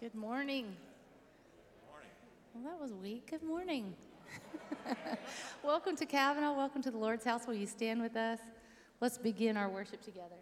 Good morning. Well, that was weak. Good morning. welcome to Cavanaugh. Welcome to the Lord's house. Will you stand with us? Let's begin our worship together.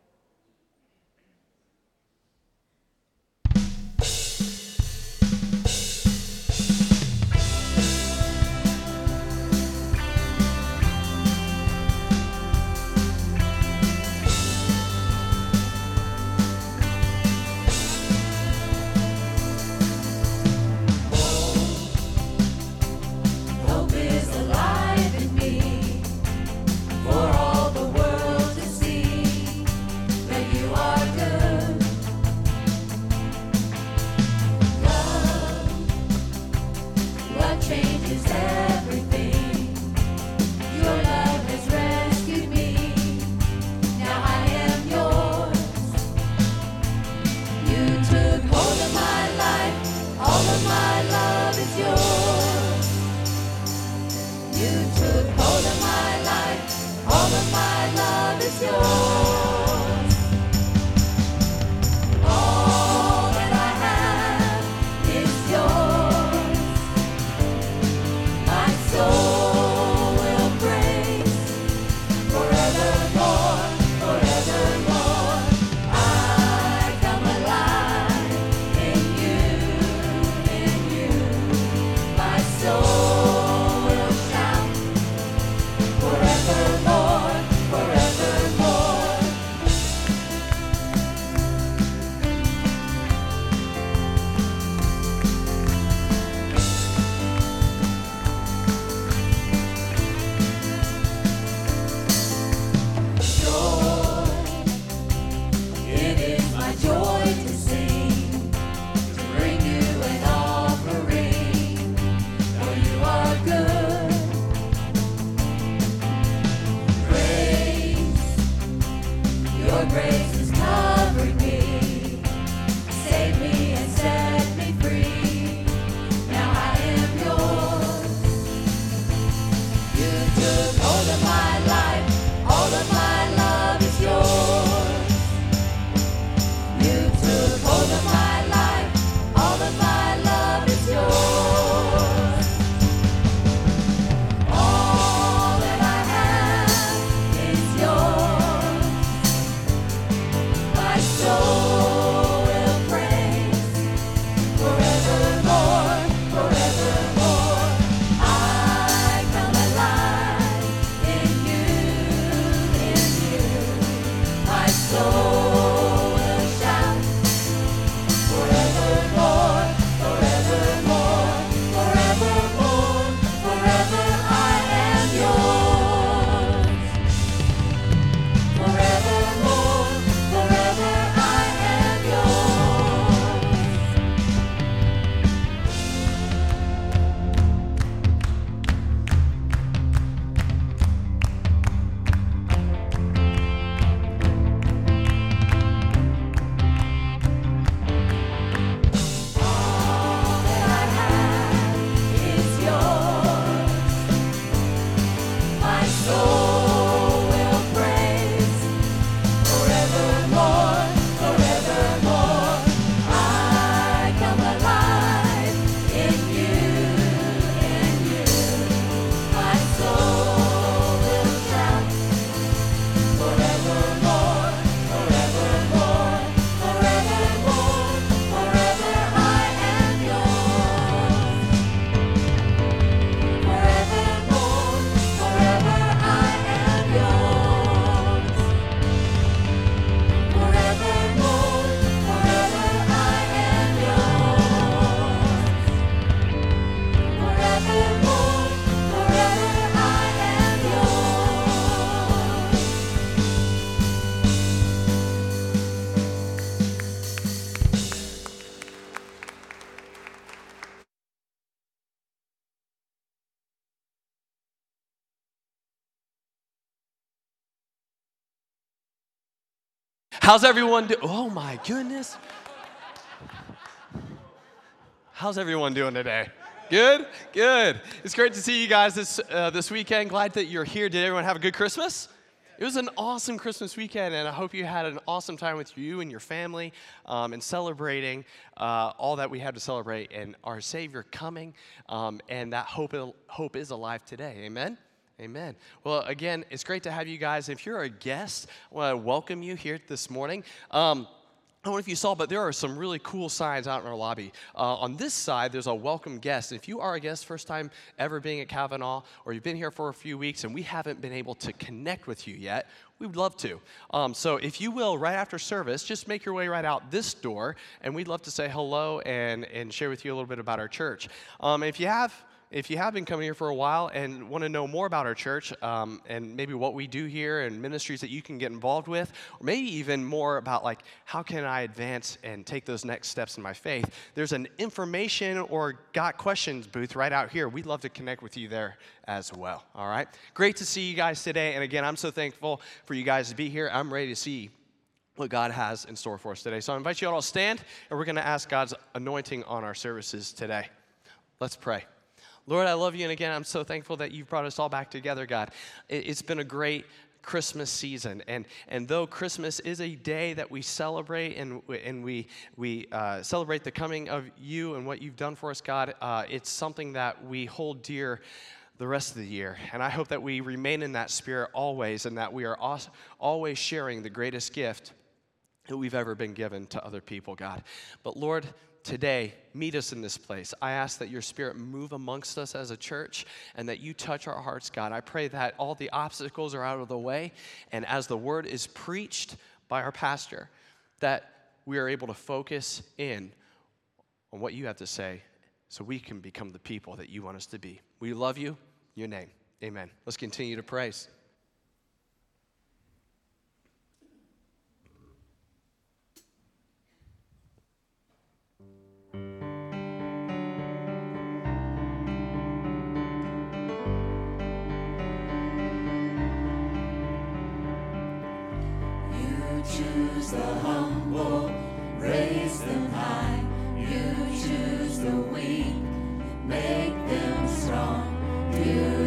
How's everyone doing? Oh my goodness. How's everyone doing today? Good, good. It's great to see you guys this uh, this weekend. Glad that you're here. Did everyone have a good Christmas? It was an awesome Christmas weekend, and I hope you had an awesome time with you and your family um, and celebrating uh, all that we have to celebrate and our Savior coming um, and that hope, hope is alive today. Amen? Amen. Well, again, it's great to have you guys. If you're a guest, I want to welcome you here this morning. Um, I don't know if you saw, but there are some really cool signs out in our lobby. Uh, on this side, there's a welcome guest. If you are a guest, first time ever being at Cavanaugh, or you've been here for a few weeks and we haven't been able to connect with you yet, we would love to. Um, so if you will, right after service, just make your way right out this door, and we'd love to say hello and, and share with you a little bit about our church. Um, if you have if you have been coming here for a while and want to know more about our church um, and maybe what we do here and ministries that you can get involved with, or maybe even more about like how can I advance and take those next steps in my faith, there's an information or got questions booth right out here. We'd love to connect with you there as well. All right, great to see you guys today. And again, I'm so thankful for you guys to be here. I'm ready to see what God has in store for us today. So I invite you all to stand, and we're going to ask God's anointing on our services today. Let's pray. Lord, I love you. And again, I'm so thankful that you've brought us all back together, God. It's been a great Christmas season. And, and though Christmas is a day that we celebrate and, and we, we uh, celebrate the coming of you and what you've done for us, God, uh, it's something that we hold dear the rest of the year. And I hope that we remain in that spirit always and that we are always sharing the greatest gift that we've ever been given to other people, God. But Lord, today, meet us in this place. I ask that your spirit move amongst us as a church and that you touch our hearts, God. I pray that all the obstacles are out of the way, and as the word is preached by our pastor, that we are able to focus in on what you have to say so we can become the people that you want us to be. We love you. Your name. Amen. Let's continue to praise. The humble, raise them high. You choose the weak, make them strong. You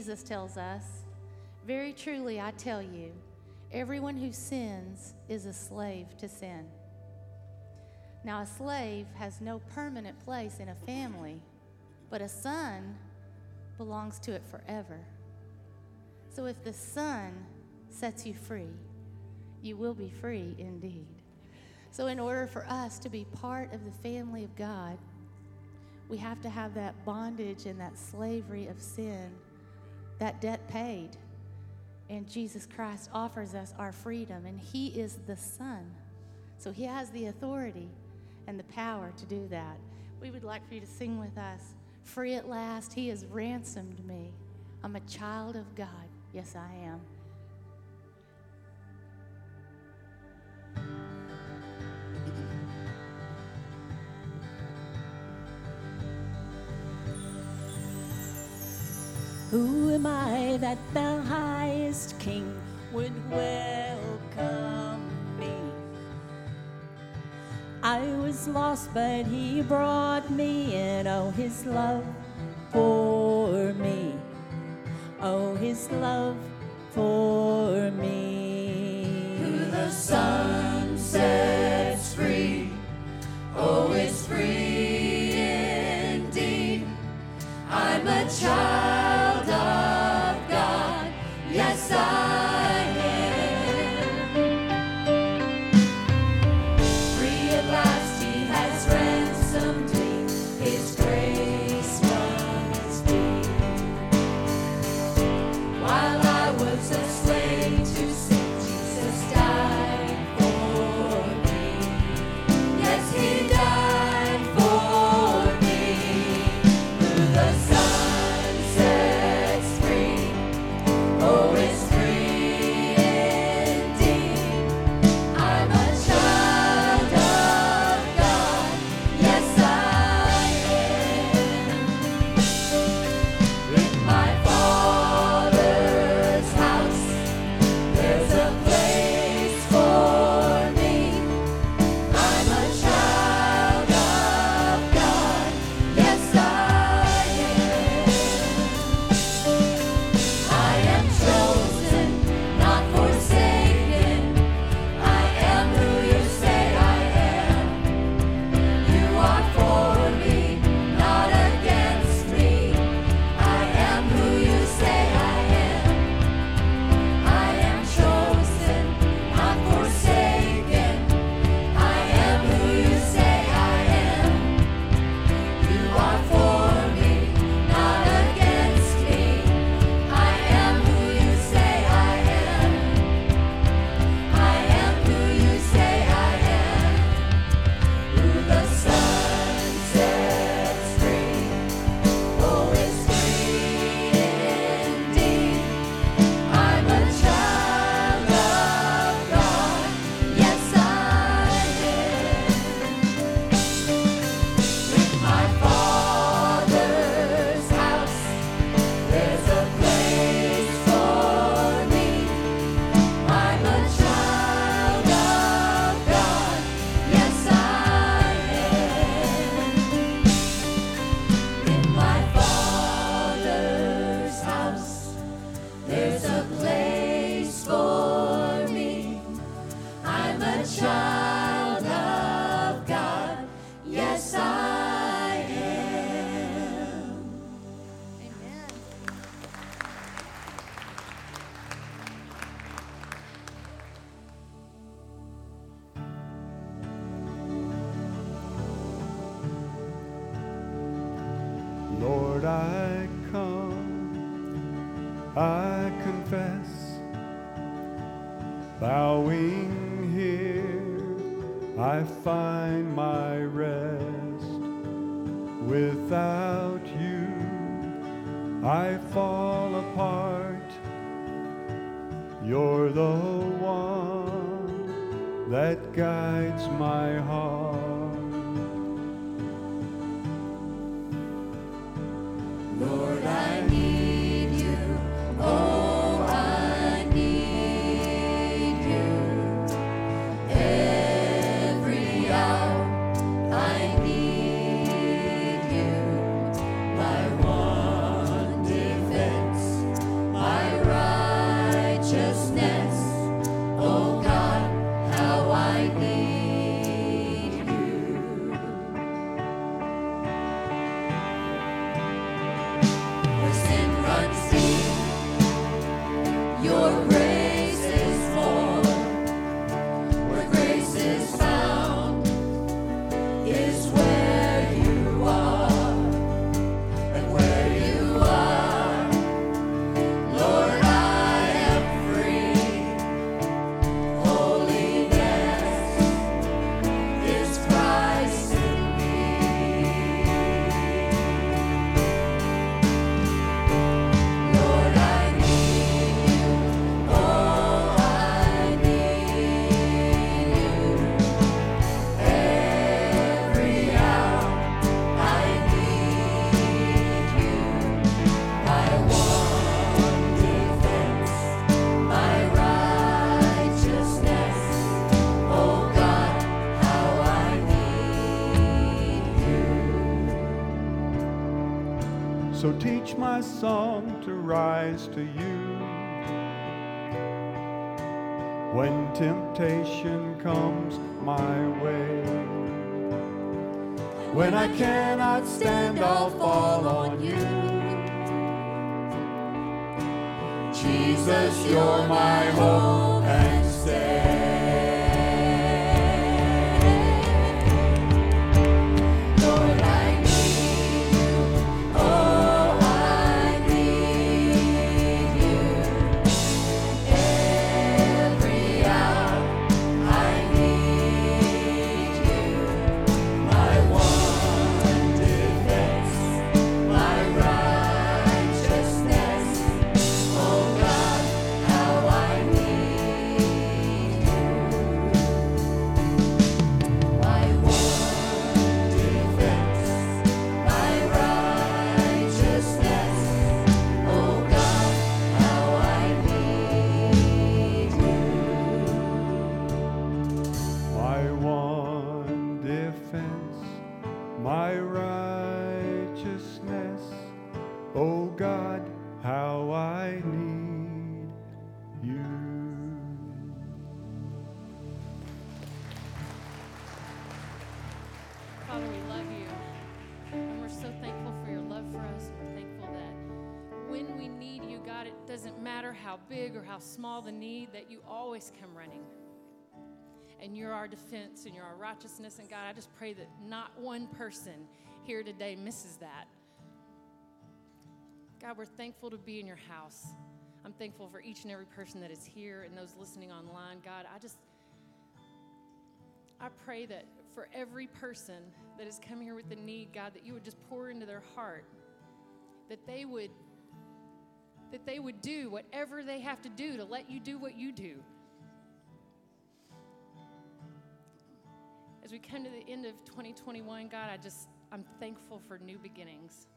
Jesus tells us, Very truly I tell you, everyone who sins is a slave to sin. Now, a slave has no permanent place in a family, but a son belongs to it forever. So if the Son sets you free, you will be free indeed. So, in order for us to be part of the family of God, we have to have that bondage and that slavery of sin, that debt paid. And Jesus Christ offers us our freedom, and He is the Son. So He has the authority and the power to do that. We would like for you to sing with us Free at last, He has ransomed me. I'm a child of God. Yes, I am. Who am I that the highest king would welcome me? I was lost, but he brought me in. Oh, his love for me. Oh, his love for me. Who the sun sets free, oh, it's free indeed. I'm a child song to rise to you. When temptation comes my way, when I cannot stand, I'll fall on you. Jesus, you're my hope defense, my righteousness. Oh God, how I need you. Father, we love you. And we're so thankful for your love for us. We're thankful that when we need you, God, it doesn't matter how big or how small the need, that you always come running. And you're our defense and you're our righteousness. And God, I just pray that not one person here today misses that. God, we're thankful to be in your house. I'm thankful for each and every person that is here and those listening online. God, I just I pray that for every person that has come here with a need, God, that you would just pour into their heart, that they would that they would do whatever they have to do to let you do what you do. As we come to the end of 2021, God, I just I'm thankful for new beginnings.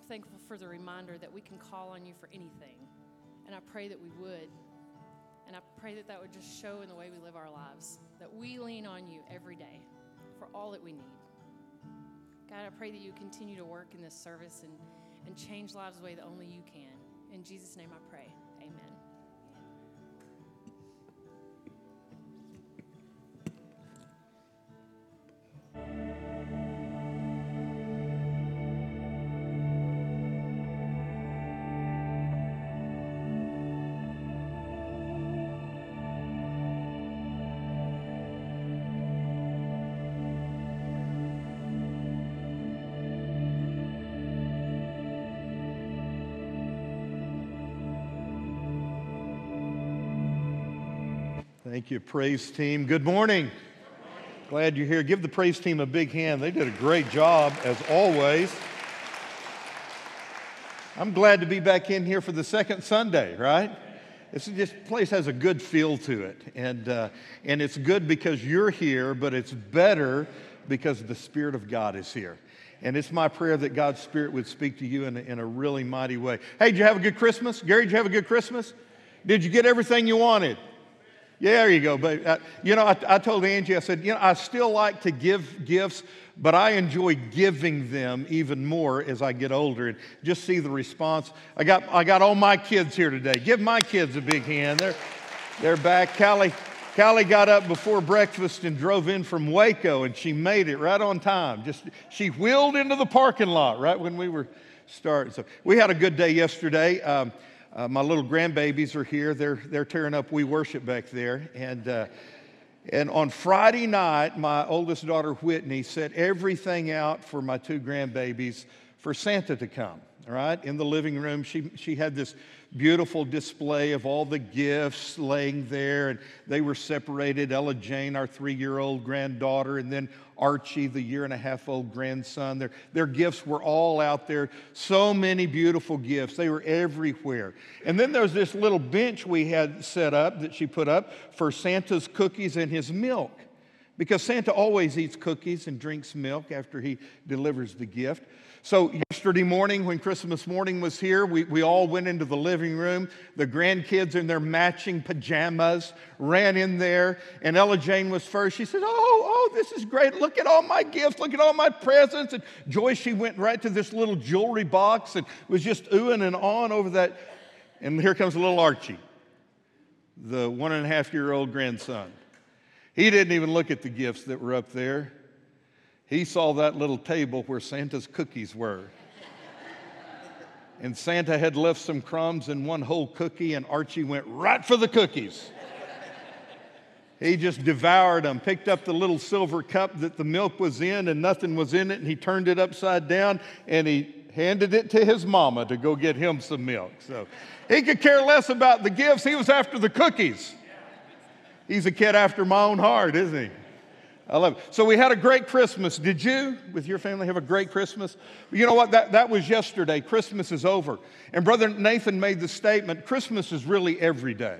I'm thankful for the reminder that we can call on you for anything. And I pray that we would. And I pray that that would just show in the way we live our lives, that we lean on you every day for all that we need. God, I pray that you continue to work in this service and, and change lives the way that only you can. In Jesus' name I pray. Thank you, praise team. Good morning. Glad you're here. Give the praise team a big hand. They did a great job, as always. I'm glad to be back in here for the second Sunday, right? This is just place has a good feel to it, and uh, and it's good because you're here, but it's better because the Spirit of God is here. And it's my prayer that God's Spirit would speak to you in a, in a really mighty way. Hey, did you have a good Christmas? Gary, did you have a good Christmas? Did you get everything you wanted? Yeah, there you go. But uh, you know, I, I told Angie, I said, you know, I still like to give gifts, but I enjoy giving them even more as I get older and just see the response. I got, I got all my kids here today. Give my kids a big hand. They're, they're back. Callie, Callie got up before breakfast and drove in from Waco, and she made it right on time. Just she wheeled into the parking lot right when we were starting. So we had a good day yesterday. Um, uh, my little grandbabies are here. They're, they're tearing up We Worship back there. And, uh, and on Friday night, my oldest daughter, Whitney, set everything out for my two grandbabies for Santa to come. Right, in the living room, she, she had this beautiful display of all the gifts laying there, and they were separated. Ella Jane, our three year old granddaughter, and then Archie, the year and a half old grandson. Their, their gifts were all out there. So many beautiful gifts. They were everywhere. And then there was this little bench we had set up that she put up for Santa's cookies and his milk. Because Santa always eats cookies and drinks milk after he delivers the gift. So, yesterday morning, when Christmas morning was here, we, we all went into the living room. The grandkids in their matching pajamas ran in there, and Ella Jane was first. She said, Oh, oh, this is great. Look at all my gifts. Look at all my presents. And Joyce, she went right to this little jewelry box and was just oohing and on over that. And here comes little Archie, the one and a half year old grandson. He didn't even look at the gifts that were up there. He saw that little table where Santa's cookies were. and Santa had left some crumbs and one whole cookie, and Archie went right for the cookies. He just devoured them, picked up the little silver cup that the milk was in, and nothing was in it, and he turned it upside down and he handed it to his mama to go get him some milk. So he could care less about the gifts, he was after the cookies. He's a kid after my own heart, isn't he? I love it. So we had a great Christmas. Did you, with your family, have a great Christmas? You know what? That, that was yesterday. Christmas is over. And Brother Nathan made the statement Christmas is really every day.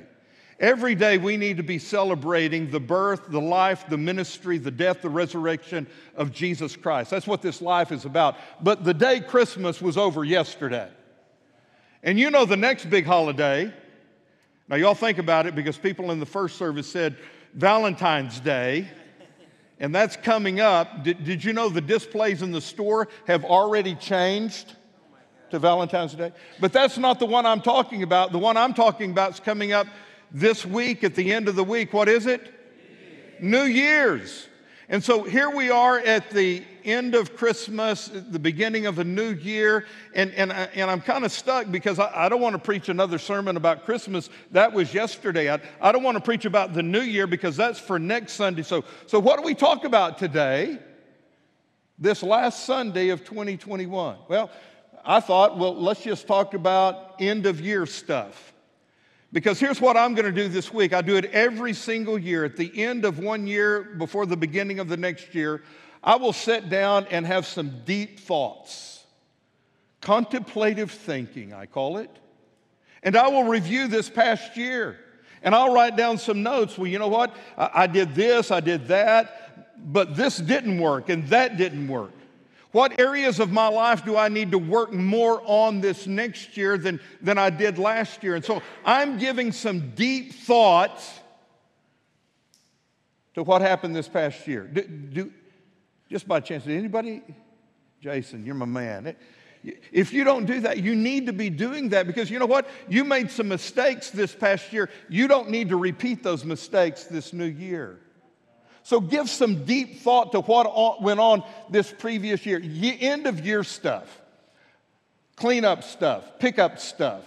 Every day we need to be celebrating the birth, the life, the ministry, the death, the resurrection of Jesus Christ. That's what this life is about. But the day Christmas was over yesterday. And you know the next big holiday. Now, y'all think about it because people in the first service said Valentine's Day and that's coming up. Did, did, you know the displays in the store have already changed to Valentine's Day? But that's not the one I'm talking about. The one I'm talking about is coming up this week at the end of the week. What is it? New Year's. And so here we are at the end of Christmas, the beginning of a new year, and, and, I, and I'm kind of stuck because I, I, don't want to preach another sermon about Christmas. That was yesterday. I, I don't want to preach about the new year because that's for next Sunday. So, so what do we talk about today? This last Sunday of 2021. Well, I thought, well, let's just talk about end of year stuff. Because here's what I'm going to do this week. I do it every single year. At the end of one year, before the beginning of the next year, I will sit down and have some deep thoughts. Contemplative thinking, I call it. And I will review this past year. And I'll write down some notes. Well, you know what? I, did this, I did that, but this didn't work, and that didn't work. What areas of my life do I need to work more on this next year than, than I did last year? And so I'm giving some deep thought to what happened this past year. Do, do, just by chance, did anybody? Jason, you're my man. If you don't do that, you need to be doing that because you know what? You made some mistakes this past year. You don't need to repeat those mistakes this new year. So give some deep thought to what went on this previous year. End of year stuff, clean up stuff, pick up stuff.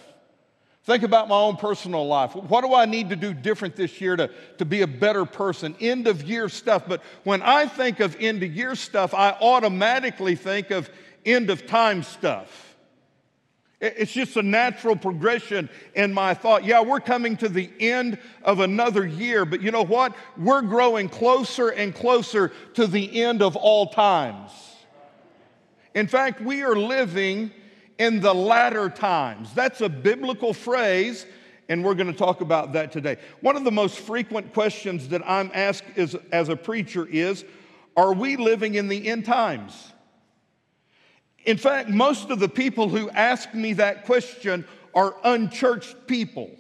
Think about my own personal life. What do I need to do different this year to, to be a better person? End of year stuff. But when I think of end of year stuff, I automatically think of end of time stuff. It's just a natural progression in my thought. Yeah, we're coming to the end of another year, but you know what? We're growing closer and closer to the end of all times. In fact, we are living in the latter times. That's a biblical phrase, and we're going to talk about that today. One of the most frequent questions that I'm asked is, as a preacher is Are we living in the end times? In fact, most of the people who ask me that question are unchurched people.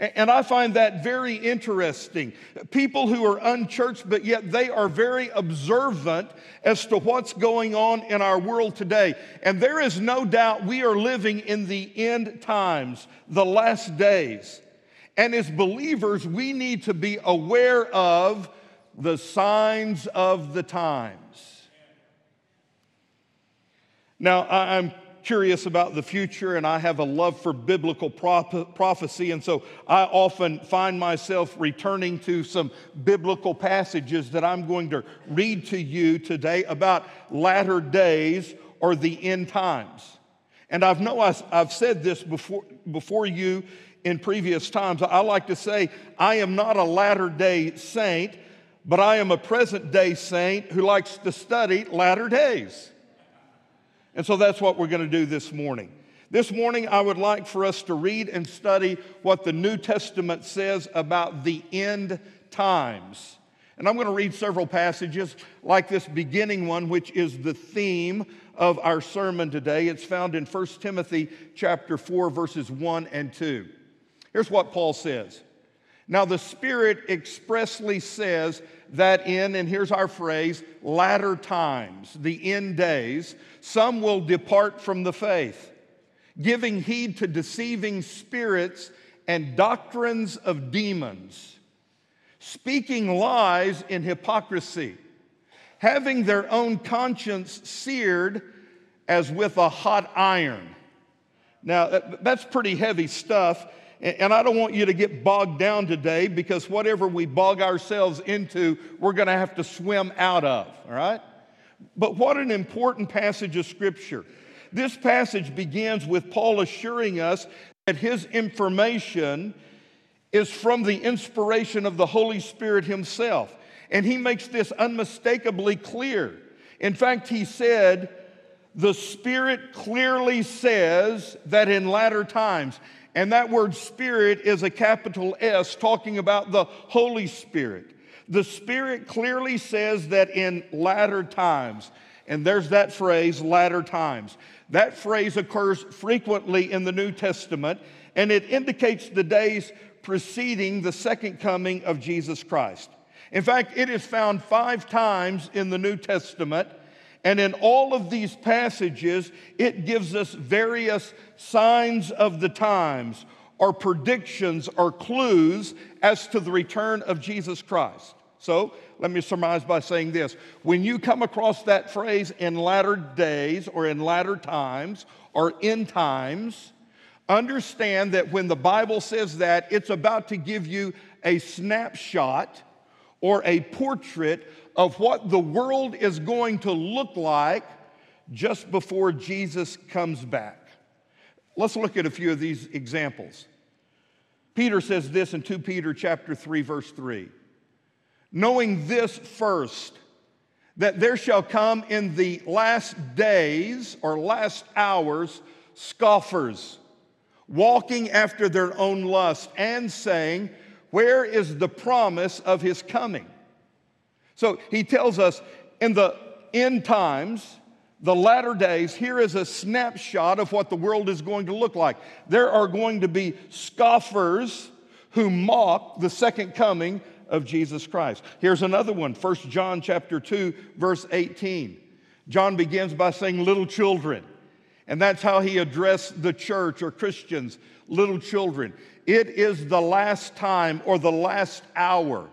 And I find that very interesting. People who are unchurched, but yet they are very observant as to what's going on in our world today. And there is no doubt we are living in the end times, the last days. And as believers, we need to be aware of the signs of the times. Now, I'm curious about the future and I have a love for biblical prophecy. And so I often find myself returning to some biblical passages that I'm going to read to you today about latter days or the end times. And I've know I've said this before, before you in previous times. I like to say, I am not a latter day saint, but I am a present day saint who likes to study latter days. And so that's what we're going to do this morning. This morning, I would like for us to read and study what the New Testament says about the end times. And I'm going to read several passages, like this beginning one, which is the theme of our sermon today. It's found in 1 Timothy chapter 4, verses 1 and 2. Here's what Paul says. Now, the Spirit expressly says that in, and here's our phrase, latter times, the end days, some will depart from the faith, giving heed to deceiving spirits and doctrines of demons, speaking lies in hypocrisy, having their own conscience seared as with a hot iron. Now, that's pretty heavy stuff. And I don't want you to get bogged down today because whatever we bog ourselves into, we're going to have to swim out of, all right? But what an important passage of Scripture. This passage begins with Paul assuring us that his information is from the inspiration of the Holy Spirit himself. And he makes this unmistakably clear. In fact, he said, the Spirit clearly says that in latter times, and that word Spirit is a capital S, talking about the Holy Spirit. The Spirit clearly says that in latter times, and there's that phrase, latter times. That phrase occurs frequently in the New Testament, and it indicates the days preceding the second coming of Jesus Christ. In fact, it is found five times in the New Testament and in all of these passages, it gives us various signs of the times or predictions or clues as to the return of Jesus Christ. So let me surmise by saying this. When you come across that phrase in latter days or in latter times or in times, understand that when the Bible says that, it's about to give you a snapshot or a portrait of what the world is going to look like just before Jesus comes back. Let's look at a few of these examples. Peter says this in 2 Peter chapter 3 verse 3. Knowing this first that there shall come in the last days or last hours scoffers walking after their own lust and saying, where is the promise of his coming? So he tells us in the end times, the latter days, here is a snapshot of what the world is going to look like. There are going to be scoffers who mock the second coming of Jesus Christ. Here's another one, 1 John chapter 2 verse 18. John begins by saying little children. And that's how he addressed the church or Christians, little children. It is the last time or the last hour.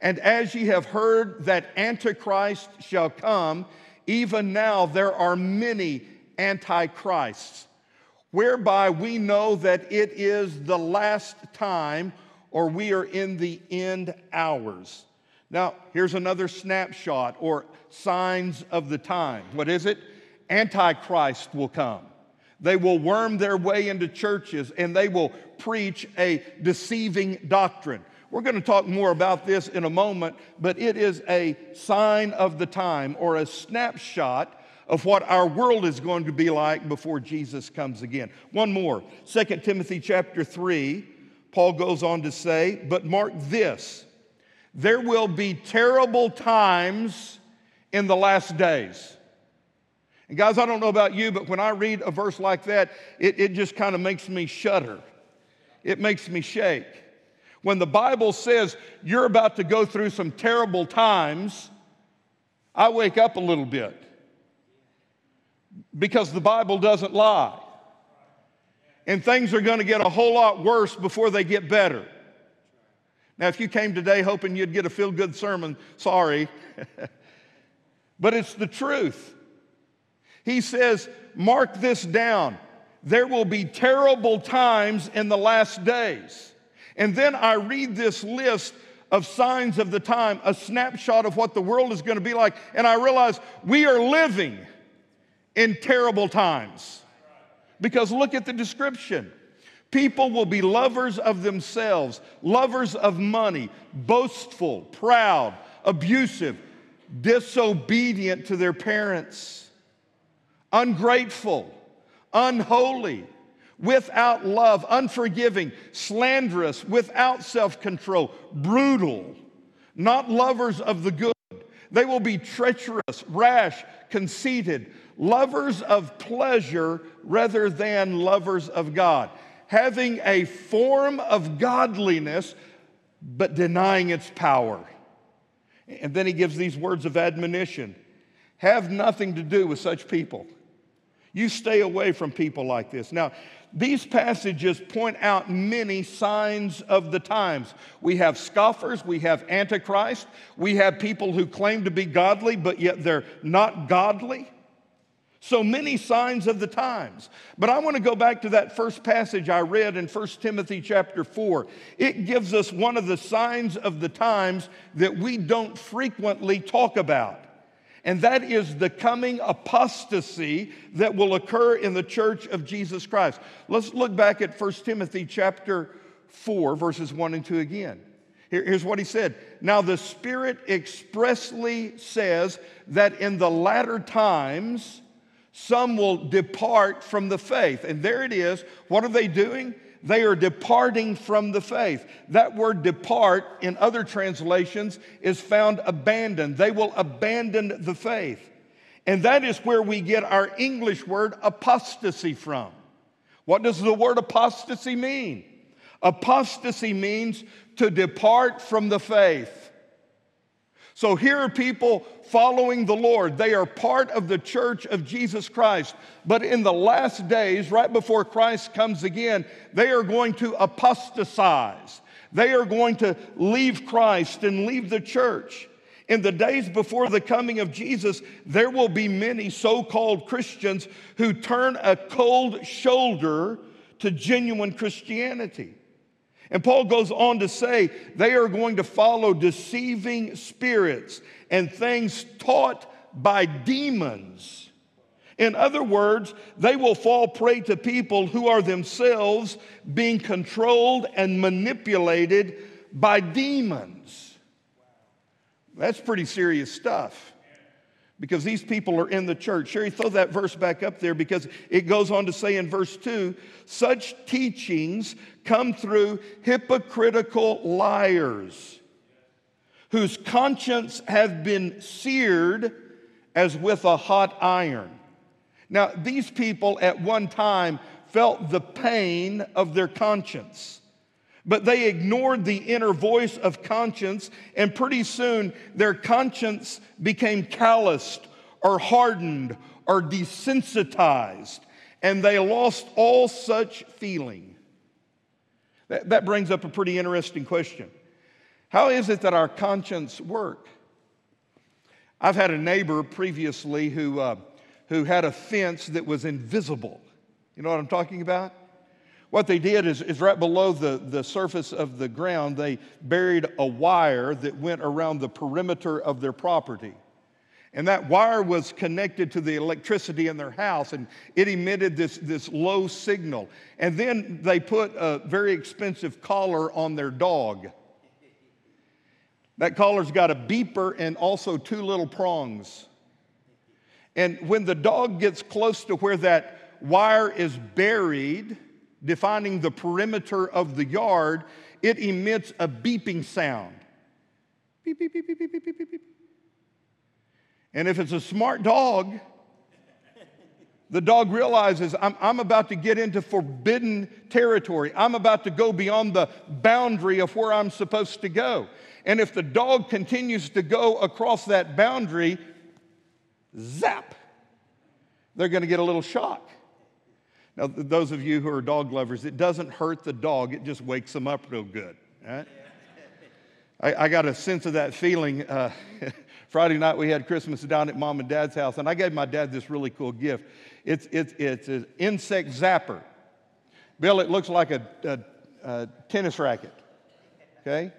And as ye have heard that Antichrist shall come, even now there are many antichrists, whereby we know that it is the last time or we are in the end hours. Now, here's another snapshot or signs of the time. What is it? Antichrist will come. They will worm their way into churches and they will preach a deceiving doctrine. We're going to talk more about this in a moment, but it is a sign of the time or a snapshot of what our world is going to be like before Jesus comes again. One more. 2 Timothy chapter 3, Paul goes on to say, "But mark this, there will be terrible times in the last days." And guys, I don't know about you, but when I read a verse like that, it, it just kind of makes me shudder. It makes me shake. When the Bible says you're about to go through some terrible times, I wake up a little bit because the Bible doesn't lie. And things are going to get a whole lot worse before they get better. Now, if you came today hoping you'd get a feel good sermon, sorry. but it's the truth. He says, Mark this down. There will be terrible times in the last days. And then I read this list of signs of the time, a snapshot of what the world is going to be like, and I realize we are living in terrible times. Because look at the description. People will be lovers of themselves, lovers of money, boastful, proud, abusive, disobedient to their parents, ungrateful, unholy, without love, unforgiving, slanderous, without self control, brutal, not lovers of the good. They will be treacherous, rash, conceited, lovers of pleasure rather than lovers of God, having a form of godliness but denying its power. And then he gives these words of admonition have nothing to do with such people. You stay away from people like this. Now, these passages point out many signs of the times. We have scoffers, we have antichrist, we have people who claim to be godly, but yet they're not godly. So many signs of the times. But I want to go back to that first passage I read in 1 Timothy chapter 4. It gives us one of the signs of the times that we don't frequently talk about and that is the coming apostasy that will occur in the church of Jesus Christ. Let's look back at 1 Timothy chapter 4, verses 1 and 2 again. here's what he said. Now, the Spirit expressly says that in the latter times, some will depart from the faith. And there it is. What are they doing? They are departing from the faith. That word depart in other translations is found abandon. They will abandon the faith. And that is where we get our English word apostasy from. What does the word apostasy mean? Apostasy means to depart from the faith. So here are people following the Lord. They are part of the church of Jesus Christ. But in the last days, right before Christ comes again, they are going to apostatize. They are going to leave Christ and leave the church. In the days before the coming of Jesus, there will be many so called Christians who turn a cold shoulder to genuine Christianity. And Paul goes on to say they are going to follow deceiving spirits and things taught by demons. In other words, they will fall prey to people who are themselves being controlled and manipulated by demons. That's pretty serious stuff because these people are in the church. Sherry, throw that verse back up there because it goes on to say in verse 2 such teachings come through hypocritical liars whose conscience have been seared as with a hot iron. Now, these people at one time felt the pain of their conscience. But they ignored the inner voice of conscience, and pretty soon their conscience became calloused or hardened or desensitized, and they lost all such feeling. That, that brings up a pretty interesting question. How is it that our conscience work? I've had a neighbor previously who, uh, who had a fence that was invisible. You know what I'm talking about? What they did is, is right below the, the surface of the ground, they buried a wire that went around the perimeter of their property. And that wire was connected to the electricity in their house, and it emitted this, this low signal. And then they put a very expensive collar on their dog. That collar's got a beeper and also two little prongs. And when the dog gets close to where that wire is buried, defining the perimeter of the yard, it emits a beeping sound. Beep, beep, beep, beep, beep, beep, beep, beep. And if it's a smart dog, the dog realizes I'm, I'm about to get into forbidden territory. I'm about to go beyond the boundary of where I'm supposed to go. And if the dog continues to go across that boundary, zap, they're going to get a little shock. Now, those of you who are dog lovers, it doesn't hurt the dog, it just wakes them up real good. Right? I, I got a sense of that feeling uh, Friday night we had Christmas down at mom and dad's house, and I gave my dad this really cool gift. It's, it's, it's an insect zapper. Bill, it looks like a, a, a tennis racket, okay?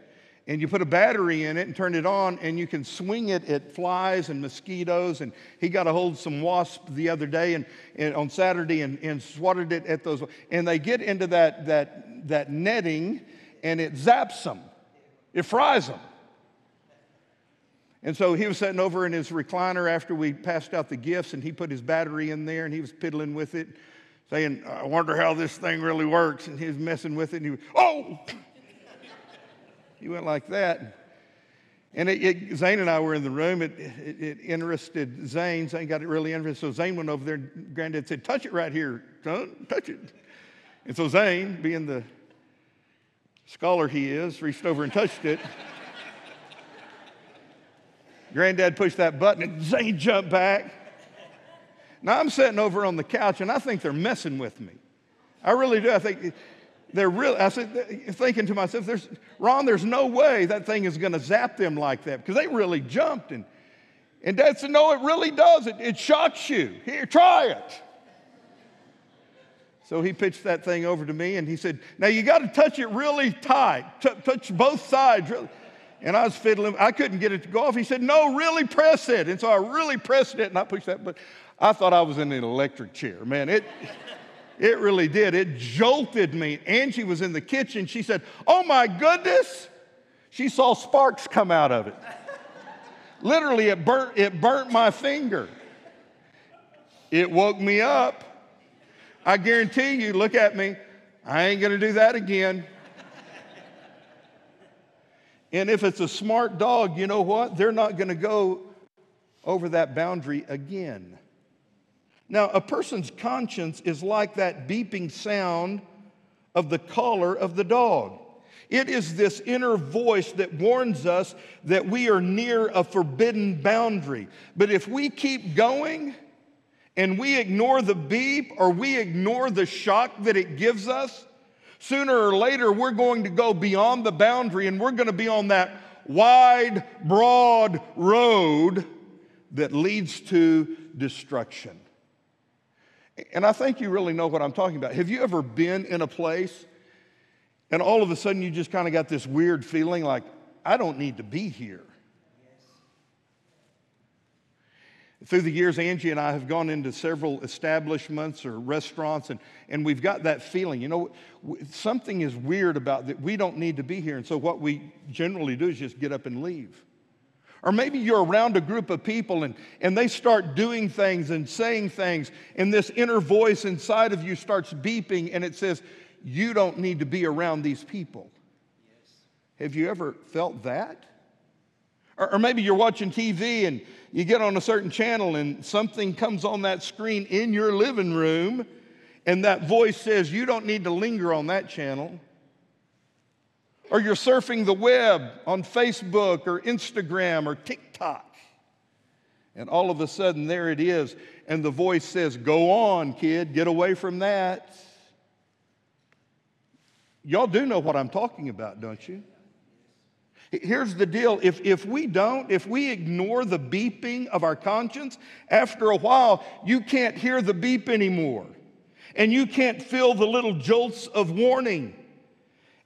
And you put a battery in it and turn it on, and you can swing it at flies and mosquitoes. And he got a hold of some wasp the other day and, and on Saturday and, and swatted it at those. And they get into that, that, that netting, and it zaps them, it fries them. And so he was sitting over in his recliner after we passed out the gifts, and he put his battery in there and he was piddling with it, saying, I wonder how this thing really works. And he was messing with it, and he was, oh! He went like that. And it, it, Zane and I were in the room. It, it, interested Zane. Zane got it really interested. So Zane went over there, and Granddad said, Touch it right here, son, touch it. And so Zane, being the scholar he is, reached over and touched it. Granddad pushed that button and Zane jumped back. Now I'm sitting over on the couch and I think they're messing with me. I really do. I think they're really, I said, thinking to myself, there's, Ron, there's no way that thing is going to zap them like that because they really jumped. And, and Dad said, no, it really does. It, it shocks you. Here, try it. So he pitched that thing over to me and he said, now you got to touch it really tight. T- touch both sides. Really. And I was fiddling. I couldn't get it to go off. He said, No, really press it. And so I really pressed it and I pushed that. But I thought I was in an electric chair. Man, it, it really did. It jolted me. Angie was in the kitchen. She said, Oh my goodness. She saw sparks come out of it. Literally, it burnt, it burnt my finger. It woke me up. I guarantee you, look at me. I ain't to do that again. And if it's a smart dog, you know what? They're not to go over that boundary again. Now, a person's conscience is like that beeping sound of the collar of the dog. It is this inner voice that warns us that we are near a forbidden boundary. But if we keep going and we ignore the beep or we ignore the shock that it gives us, Sooner or later, we're going to go beyond the boundary and we're going to be on that wide, broad road that leads to destruction. And I think you really know what I'm talking about. Have you ever been in a place and all of a sudden you just kind of got this weird feeling like, I don't need to be here? Through the years, Angie and I have gone into several establishments or restaurants, and, and we've got that feeling. You know, something is weird about that. We don't need to be here. And so, what we generally do is just get up and leave. Or maybe you're around a group of people and, and they start doing things and saying things, and this inner voice inside of you starts beeping, and it says, You don't need to be around these people. Yes. Have you ever felt that? Or, or maybe you're watching TV and you get on a certain channel and something comes on that screen in your living room, and that voice says, You don't need to linger on that channel. Or you're surfing the web on Facebook or Instagram or TikTok. And all of a sudden, there it is. And the voice says, Go on, kid, get away from that. Y'all do know what I'm talking about, don't you? Here's the deal if, if we don't, if we ignore the beeping of our conscience, after a while, you can't hear the beep anymore. And you can't feel the little jolts of warning.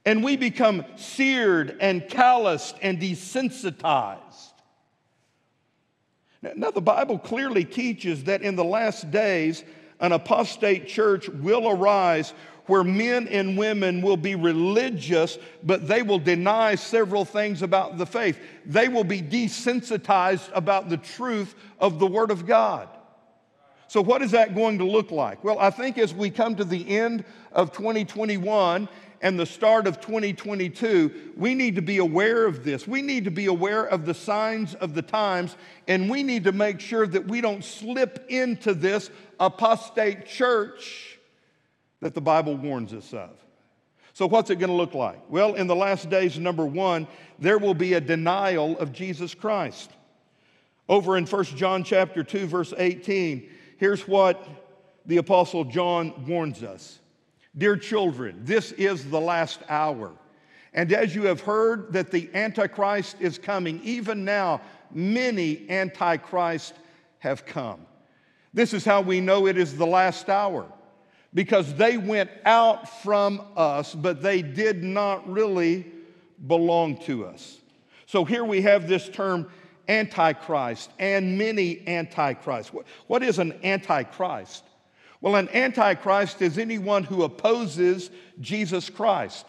And we become seared and calloused and desensitized. Now, the Bible clearly teaches that in the last days, an apostate church will arise where men and women will be religious, but they will deny several things about the faith. They will be desensitized about the truth of the Word of God. So, what is that going to look like? Well, I think as we come to the end of 2021 and the start of 2022, we need to be aware of this. We need to be aware of the signs of the times, and we need to make sure that we don't slip into this apostate church that the Bible warns us of. So, what's it going to look like? Well, in the last days, number one, there will be a denial of Jesus Christ. Over in 1 John chapter 2, verse 18, here's what the Apostle John warns us Dear children, this is the last hour. And as you have heard that the Antichrist is coming, even now many antichrists have come. This is how we know it is the last hour because they went out from us, but they did not really belong to us. So here we have this term antichrist and many antichrists. What is an antichrist? Well, an antichrist is anyone who opposes Jesus Christ.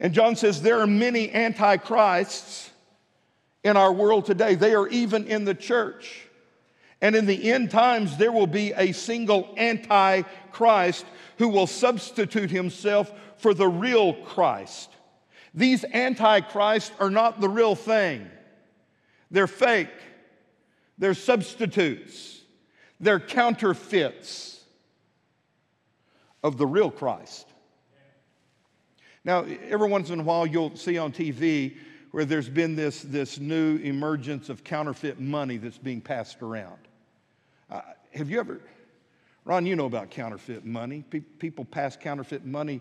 And John says there are many antichrists in our world today. They are even in the church. And in the end times, there will be a single antichrist who will substitute himself for the real Christ. These antichrists are not the real thing. They're fake. They're substitutes. They're counterfeits of the real Christ. Now, every once in a while, you'll see on TV where there's been this, this new emergence of counterfeit money that's being passed around. Uh, have you ever, Ron, you know about counterfeit money. Pe- people pass counterfeit money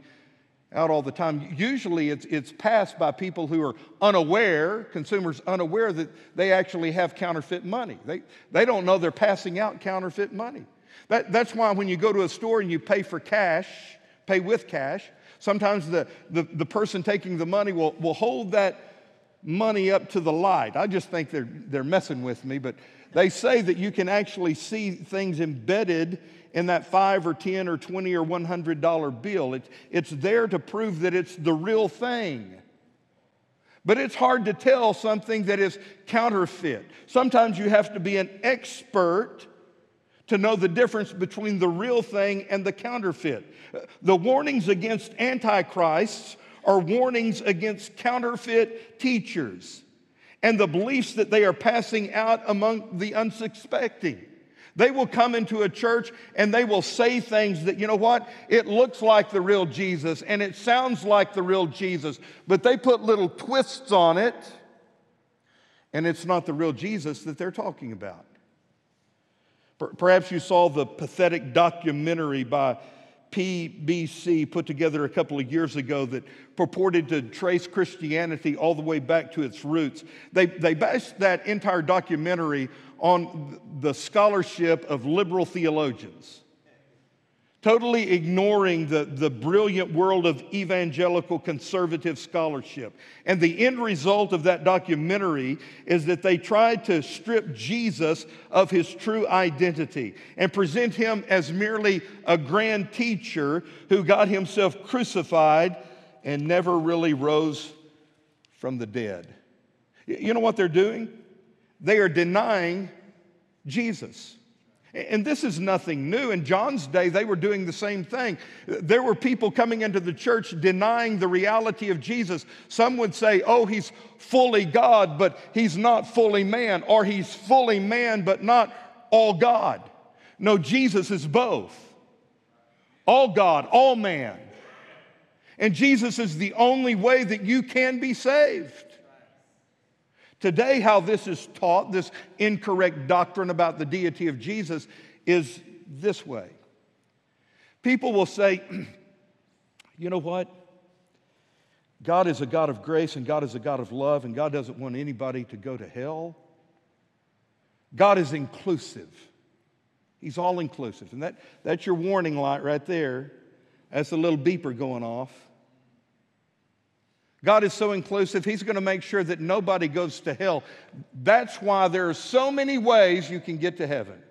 out all the time. Usually it's, it's passed by people who are unaware, consumers unaware that they actually have counterfeit money. They, they don't know they're passing out counterfeit money. That, that's why when you go to a store and you pay for cash, pay with cash, sometimes the, the, the person taking the money will, will hold that money up to the light. I just think they're, they're messing with me, but they say that you can actually see things embedded in that five or 10 or 20 or $100 bill. It, it's there to prove that it's the real thing. But it's hard to tell something that is counterfeit. Sometimes you have to be an expert to know the difference between the real thing and the counterfeit. The warnings against antichrists are warnings against counterfeit teachers and the beliefs that they are passing out among the unsuspecting. They will come into a church and they will say things that, you know what, it looks like the real Jesus and it sounds like the real Jesus, but they put little twists on it and it's not the real Jesus that they're talking about. Perhaps you saw the pathetic documentary by PBS put together a couple of years ago that purported to trace Christianity all the way back to its roots. They, they based that entire documentary on the scholarship of liberal theologians totally ignoring the, the brilliant world of evangelical conservative scholarship. And the end result of that documentary is that they tried to strip Jesus of his true identity and present him as merely a grand teacher who got himself crucified and never really rose from the dead. You know what they're doing? They are denying Jesus. And this is nothing new. In John's day, they were doing the same thing. There were people coming into the church denying the reality of Jesus. Some would say, oh, he's fully God, but he's not fully man, or he's fully man, but not all God. No, Jesus is both all God, all man. And Jesus is the only way that you can be saved. Today, how this is taught, this incorrect doctrine about the deity of Jesus, is this way. People will say, you know what? God is a God of grace and God is a God of love, and God doesn't want anybody to go to hell. God is inclusive. He's all inclusive. And that, that's your warning light right there. That's a little beeper going off. God is so inclusive, He's going to make sure that nobody goes to hell. That's why there are so many ways you can get to heaven.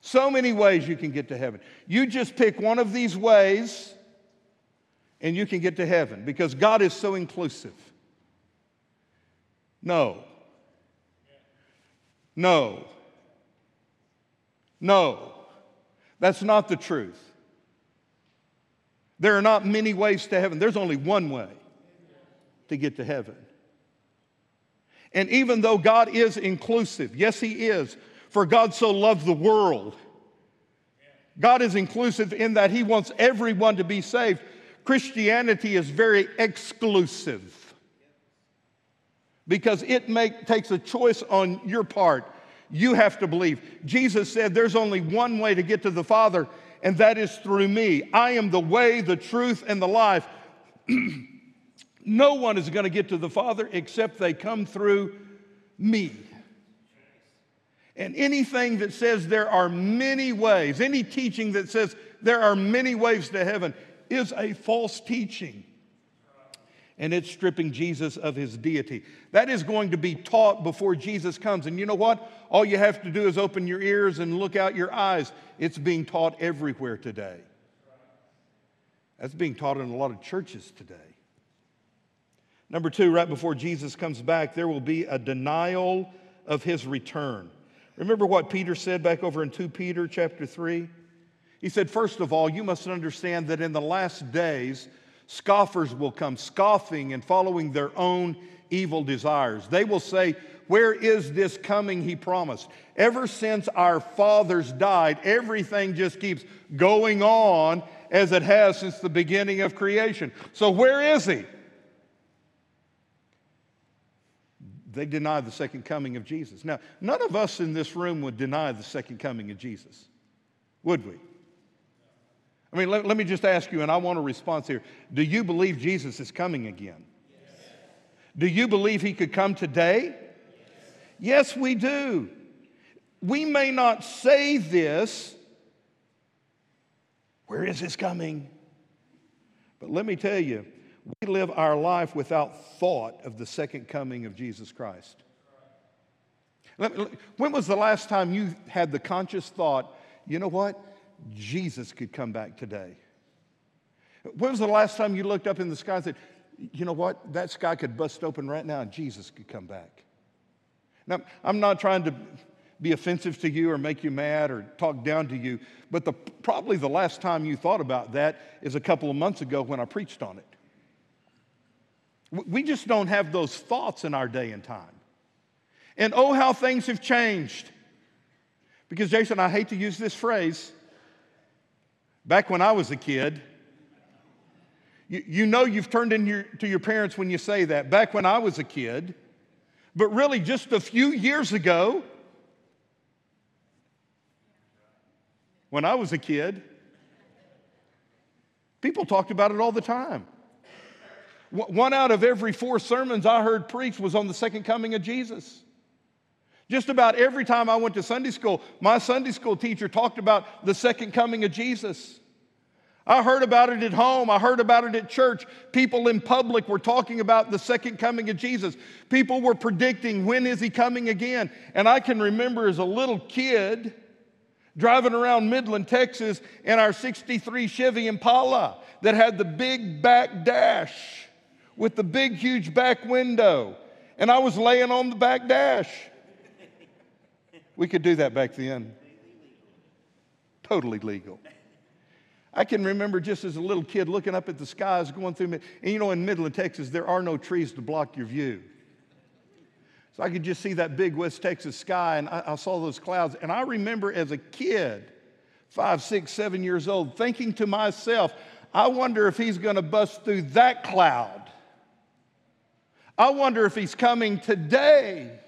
So many ways you can get to heaven. You just pick one of these ways and you can get to heaven because God is so inclusive. No. No. No. That's not the truth. There are not many ways to heaven, there's only one way to get to heaven. And even though God is inclusive, yes, He is, for God so loved the world. God is inclusive in that He wants everyone to be saved. Christianity is very exclusive because it make, takes a choice on your part. You have to believe. Jesus said there's only one way to get to the Father, and that is through me. I am the way, the truth, and the life. no one is going to get to the Father except they come through me. And anything that says there are many ways, any teaching that says there are many ways to heaven, is a false teaching. And it's stripping Jesus of his deity. That is going to be taught before Jesus comes. And you know what? All you have to do is open your ears and look out your eyes. It's being taught everywhere today. That's being taught in a lot of churches today. Number two, right before Jesus comes back, there will be a denial of his return. Remember what Peter said back over in 2 Peter chapter 3? He said, First of all, you must understand that in the last days, scoffers will come, scoffing and following their own evil desires. They will say, Where is this coming he promised? Ever since our fathers died, everything just keeps going on as it has since the beginning of creation. So, where is he? They deny the second coming of Jesus. Now, none of us in this room would deny the second coming of Jesus, would we? I mean, let, let me just ask you, and I want a response here. Do you believe Jesus is coming again? Yes. Do you believe he could come today? Yes. we do. We may not say this. Where is this coming? But let me tell you, we live our life without thought of the second coming of Jesus Christ. When was the last time you had the conscious thought, you know what? Jesus could come back today? When was the last time you looked up in the sky and said, you know what? That sky could bust open right now and Jesus could come back? Now, I'm not trying to be offensive to you or make you mad or talk down to you, but the, probably the last time you thought about that is a couple of months ago when I preached on it. We just don't have those thoughts in our day and time. And oh, how things have changed. Because, Jason, I hate to use this phrase. Back when I was a kid, you, you know you've turned in your, to your parents when you say that. Back when I was a kid, but really just a few years ago, when I was a kid, people talked about it all the time. One out of every four sermons I heard preached was on the second coming of Jesus. Just about every time I went to Sunday school, my Sunday school teacher talked about the second coming of Jesus. I heard about it at home. I heard about it at church. People in public were talking about the second coming of Jesus. People were predicting, when is he coming again? And I can remember as a little kid driving around Midland, Texas in our 63 Chevy Impala that had the big back dash with the big, huge back window, and I was laying on the back dash. We could do that back then. Totally legal. I can remember just as a little kid looking up at the skies going through, and you know, in Midland, Texas, there are no trees to block your view. So I could just see that big West Texas sky, and I, I saw those clouds. And I remember as a kid, five, six, seven years old, thinking to myself, I wonder if he's going to bust through that cloud I wonder if he's coming today.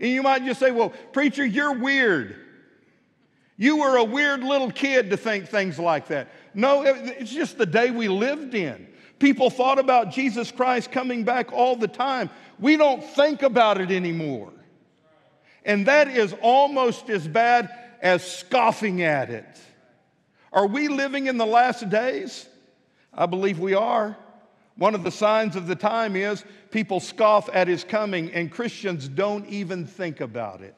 And you might just say, well, preacher, you're weird. You were a weird little kid to think things like that. No, it's just the day we lived in. People thought about Jesus Christ coming back all the time. We don't think about it anymore. And that is almost as bad as scoffing at it. Are we living in the last days? I believe we are. One of the signs of the time is people scoff at his coming, and Christians don't even think about it.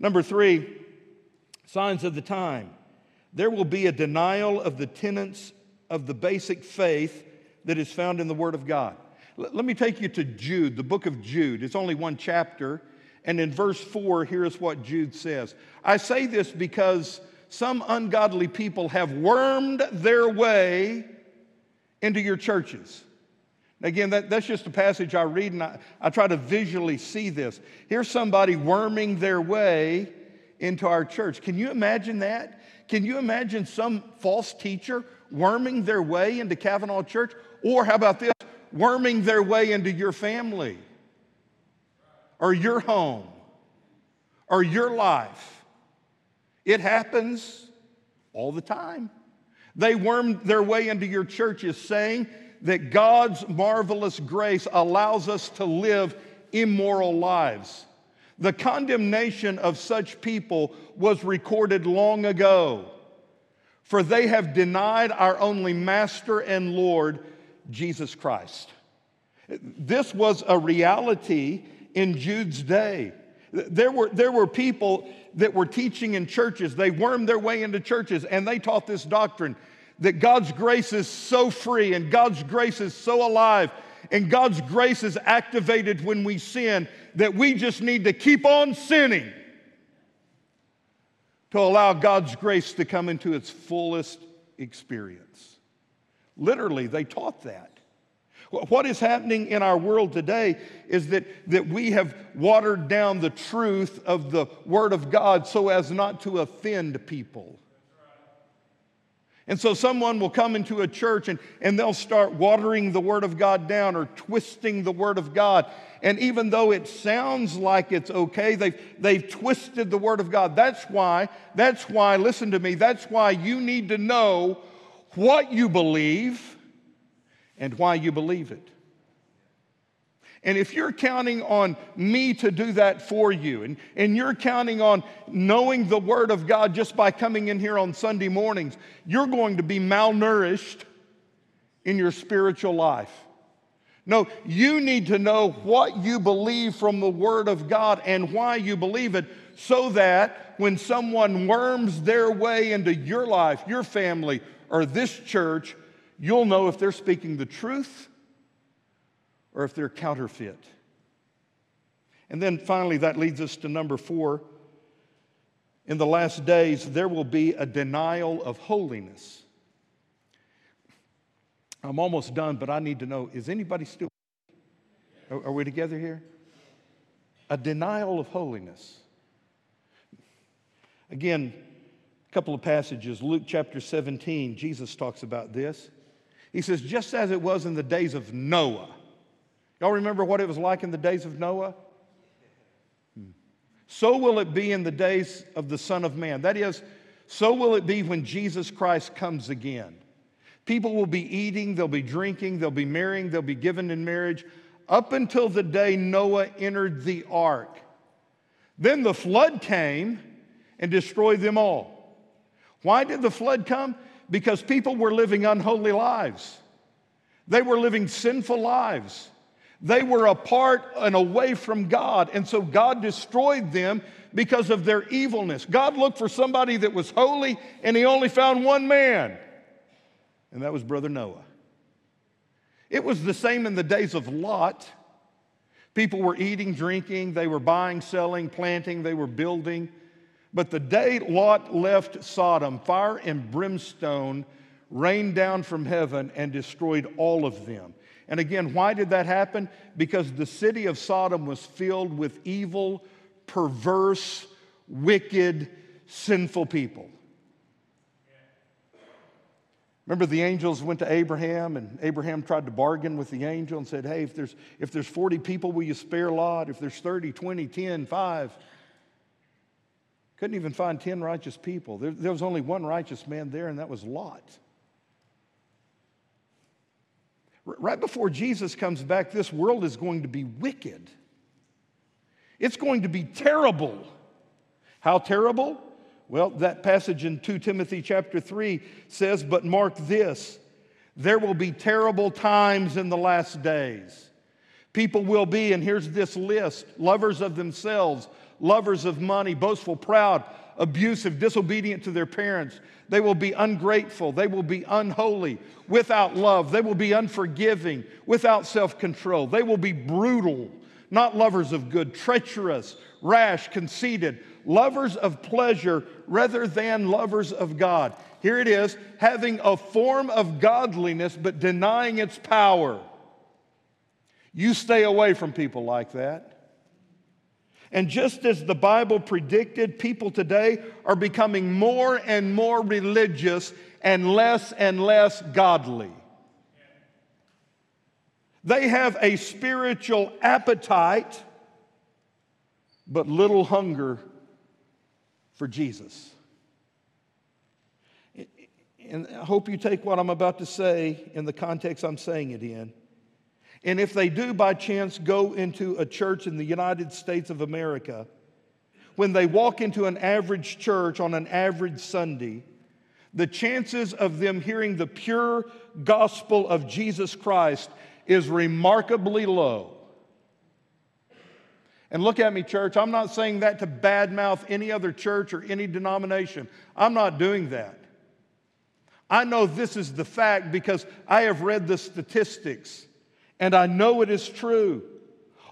Number three, signs of the time. There will be a denial of the tenets of the basic faith that is found in the Word of God. Let me take you to Jude, the book of Jude. It's only one chapter. And in verse 4, here's what Jude says I say this because some ungodly people have wormed their way into your churches. Again, that, that's just a passage I read and I, I try to visually see this. Here's somebody worming their way into our church. Can you imagine that? Can you imagine some false teacher worming their way into Cavanaugh Church? Or how about this? Worming their way into your family or your home or your life. It happens all the time. They worm their way into your churches saying that God's marvelous grace allows us to live immoral lives. The condemnation of such people was recorded long ago, for they have denied our only Master and Lord, Jesus Christ. This was a reality in Jude's day. There were, there were people that were teaching in churches. They wormed their way into churches and they taught this doctrine that God's grace is so free and God's grace is so alive and God's grace is activated when we sin that we just need to keep on sinning to allow God's grace to come into its fullest experience. Literally, they taught that. What is happening in our world today is that, that we have watered down the truth of the Word of God so as not to offend people. And so someone will come into a church and, and they'll start watering the Word of God down or twisting the Word of God. And even though it sounds like it's okay, they've, they've twisted the Word of God. That's why, that's why, listen to me, that's why you need to know what you believe and why you believe it. And if you're counting on me to do that for you, and, and you're counting on knowing the Word of God just by coming in here on Sunday mornings, you're going to be malnourished in your spiritual life. No, you need to know what you believe from the Word of God and why you believe it so that when someone worms their way into your life, your family, or this church, you'll know if they're speaking the truth or if they're counterfeit. And then finally, that leads us to number four. In the last days, there will be a denial of holiness. I'm almost done, but I need to know is anybody still? Are, are we together here? A denial of holiness. Again, a couple of passages. Luke chapter 17, Jesus talks about this. He says, just as it was in the days of Noah. Y'all remember what it was like in the days of Noah? So will it be in the days of the Son of Man. That is, so will it be when Jesus Christ comes again. People will be eating, they'll be drinking, they'll be marrying, they'll be given in marriage up until the day Noah entered the ark. Then the flood came and destroyed them all. Why did the flood come? because people were living unholy lives. They were living sinful lives. They were apart and away from God. And so God destroyed them because of their evilness. God looked for somebody that was holy, and He only found one man, and that was Brother Noah. It was the same in the days of Lot. People were eating, drinking, they were buying, selling, planting, they were building. But the day Lot left Sodom, fire and brimstone rained down from heaven and destroyed all of them. And again, why did that happen? Because the city of Sodom was filled with evil, perverse, wicked, sinful people. Remember, the angels went to Abraham, and Abraham tried to bargain with the angel and said, Hey, if there's, if there's 40 people, will you spare Lot? If there's 30, 20, 10, 5. Couldn't even find 10 righteous people. There, there was only one righteous man there, and that was Lot. Right before Jesus comes back, this world is going to be wicked. It's going to be terrible. How terrible? Well, that passage in 2 Timothy chapter 3 says, But mark this, there will be terrible times in the last days. People will be, and here's this list lovers of themselves, lovers of money, boastful, proud, abusive, disobedient to their parents. They will be ungrateful. They will be unholy, without love. They will be unforgiving, without self control. They will be brutal, not lovers of good, treacherous, rash, conceited, lovers of pleasure rather than lovers of God. Here it is having a form of godliness but denying its power. You stay away from people like that. And just as the Bible predicted, people today are becoming more and more religious and less and less godly. They have a spiritual appetite, but little hunger for Jesus. And I hope you take what I'm about to say in the context I'm saying it in. And if they do by chance go into a church in the United States of America, when they walk into an average church on an average Sunday, the chances of them hearing the pure gospel of Jesus Christ is remarkably low. And look at me, church. I'm not saying that to badmouth any other church or any denomination. I'm not doing that. I know this is the fact because I have read the statistics and I know it is true.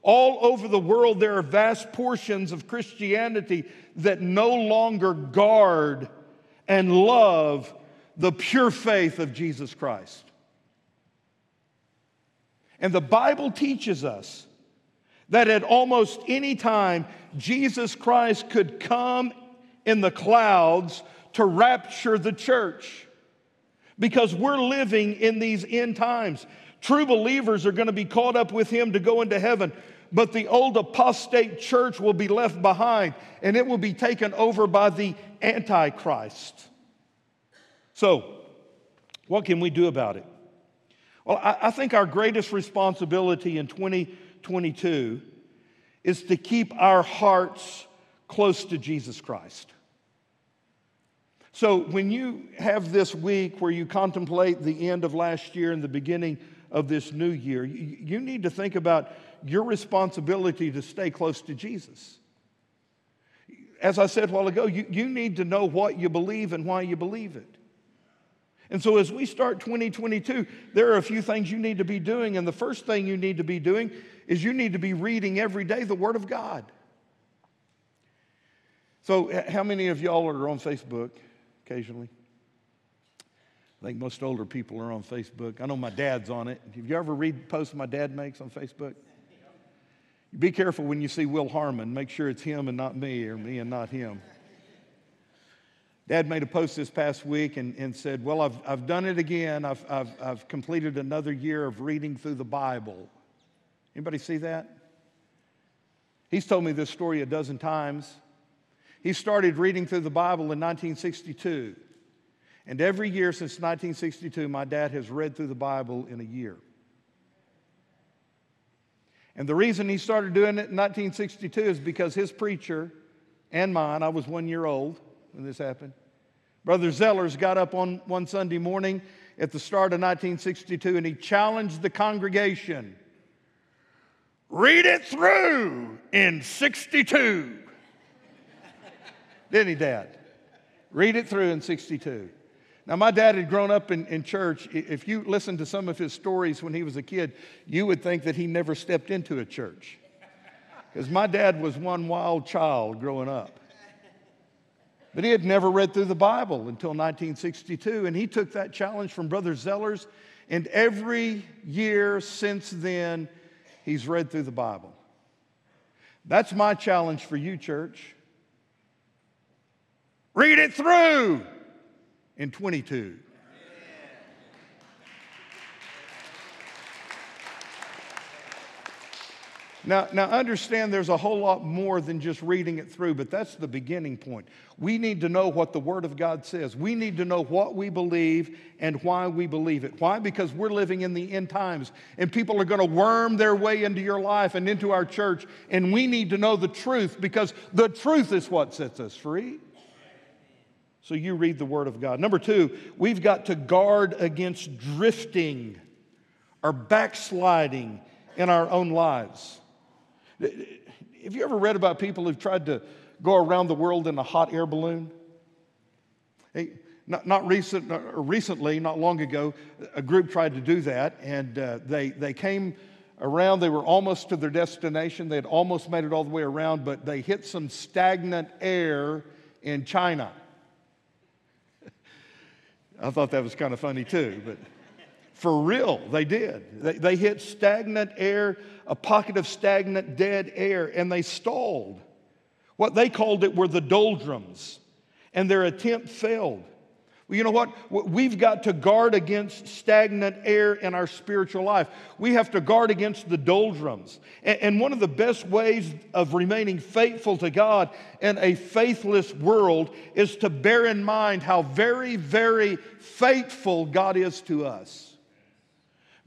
All over the world, there are vast portions of Christianity that no longer guard and love the pure faith of Jesus Christ. And the Bible teaches us that at almost any time, Jesus Christ could come in the clouds to rapture the church because we're living in these end times. True believers are going to be caught up with him to go into heaven, but the old apostate church will be left behind and it will be taken over by the Antichrist. So, what can we do about it? Well, I, I think our greatest responsibility in 2022 is to keep our hearts close to Jesus Christ. So, when you have this week where you contemplate the end of last year and the beginning of this new year, you, need to think about your responsibility to stay close to Jesus. As I said a while ago, you, you need to know what you believe and why you believe it. And so, as we start 2022, there are a few things you need to be doing. And the first thing you need to be doing is you need to be reading every day the Word of God. So, how many of y'all are on Facebook occasionally? I think most older people are on Facebook. I know my dad's on it. Have you ever read posts my dad makes on Facebook? Be careful when you see Will Harmon. Make sure it's him and not me, or me and not him. Dad made a post this past week and, and said, Well, I've, I've done it again. I've, I've, I've completed another year of reading through the Bible. Anybody see that? He's told me this story a dozen times. He started reading through the Bible in 1962. And every year since 1962, my dad has read through the Bible in a year. And the reason he started doing it in 1962 is because his preacher and mine, I was one year old when this happened, Brother Zellers got up on one Sunday morning at the start of 1962 and he challenged the congregation read it through in 62. Didn't he, Dad? Read it through in 62. Now, my dad had grown up in, in church. If you listen to some of his stories when he was a kid, you would think that he never stepped into a church. Because my dad was one wild child growing up. But he had never read through the Bible until 1962, and he took that challenge from Brother Zellers, and every year since then, he's read through the Bible. That's my challenge for you, church. Read it through in 22. Now, now, understand there's a whole lot more than just reading it through, but that's the beginning point. We need to know what the Word of God says. We need to know what we believe and why we believe it. Why? Because we're living in the end times, and people are going to worm their way into your life and into our church, and we need to know the truth because the truth is what sets us free. So you read the Word of God. Number two, we've got to guard against drifting or backsliding in our own lives. Have you ever read about people who've tried to go around the world in a hot air balloon? Hey, not, not recent, recently, not long ago, a group tried to do that, and uh, they, they came around. They were almost to their destination. They had almost made it all the way around, but they hit some stagnant air in China. I thought that was kind of funny too, but for real, they did. They, they hit stagnant air, a pocket of stagnant dead air, and they stalled. What they called it were the doldrums, and their attempt failed. You know what? We've got to guard against stagnant air in our spiritual life. We have to guard against the doldrums. And one of the best ways of remaining faithful to God in a faithless world is to bear in mind how very, very faithful God is to us.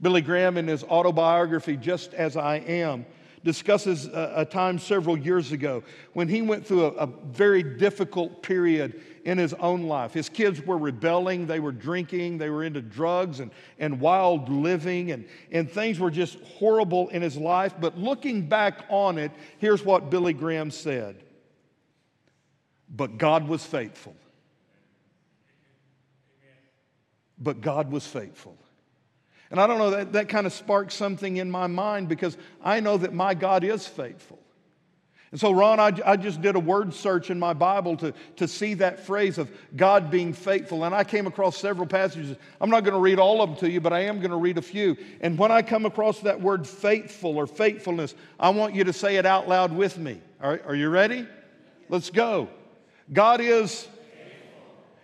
Billy Graham, in his autobiography, Just As I Am, discusses a, a time several years ago when he went through a, a very difficult period in his own life. His kids were rebelling, they were drinking, they were into drugs and, and wild living, and, and things were just horrible in his life. But looking back on it, here's what Billy Graham said But God was faithful. But God was faithful. And I don't know, that, that kind of sparked something in my mind because I know that my God is faithful. And so, Ron, I, I, just did a word search in my Bible to, to see that phrase of God being faithful. And I came across several passages. I'm not going to read all of them to you, but I am going to read a few. And when I come across that word faithful or faithfulness, I want you to say it out loud with me. All right, are you ready? Let's go. God is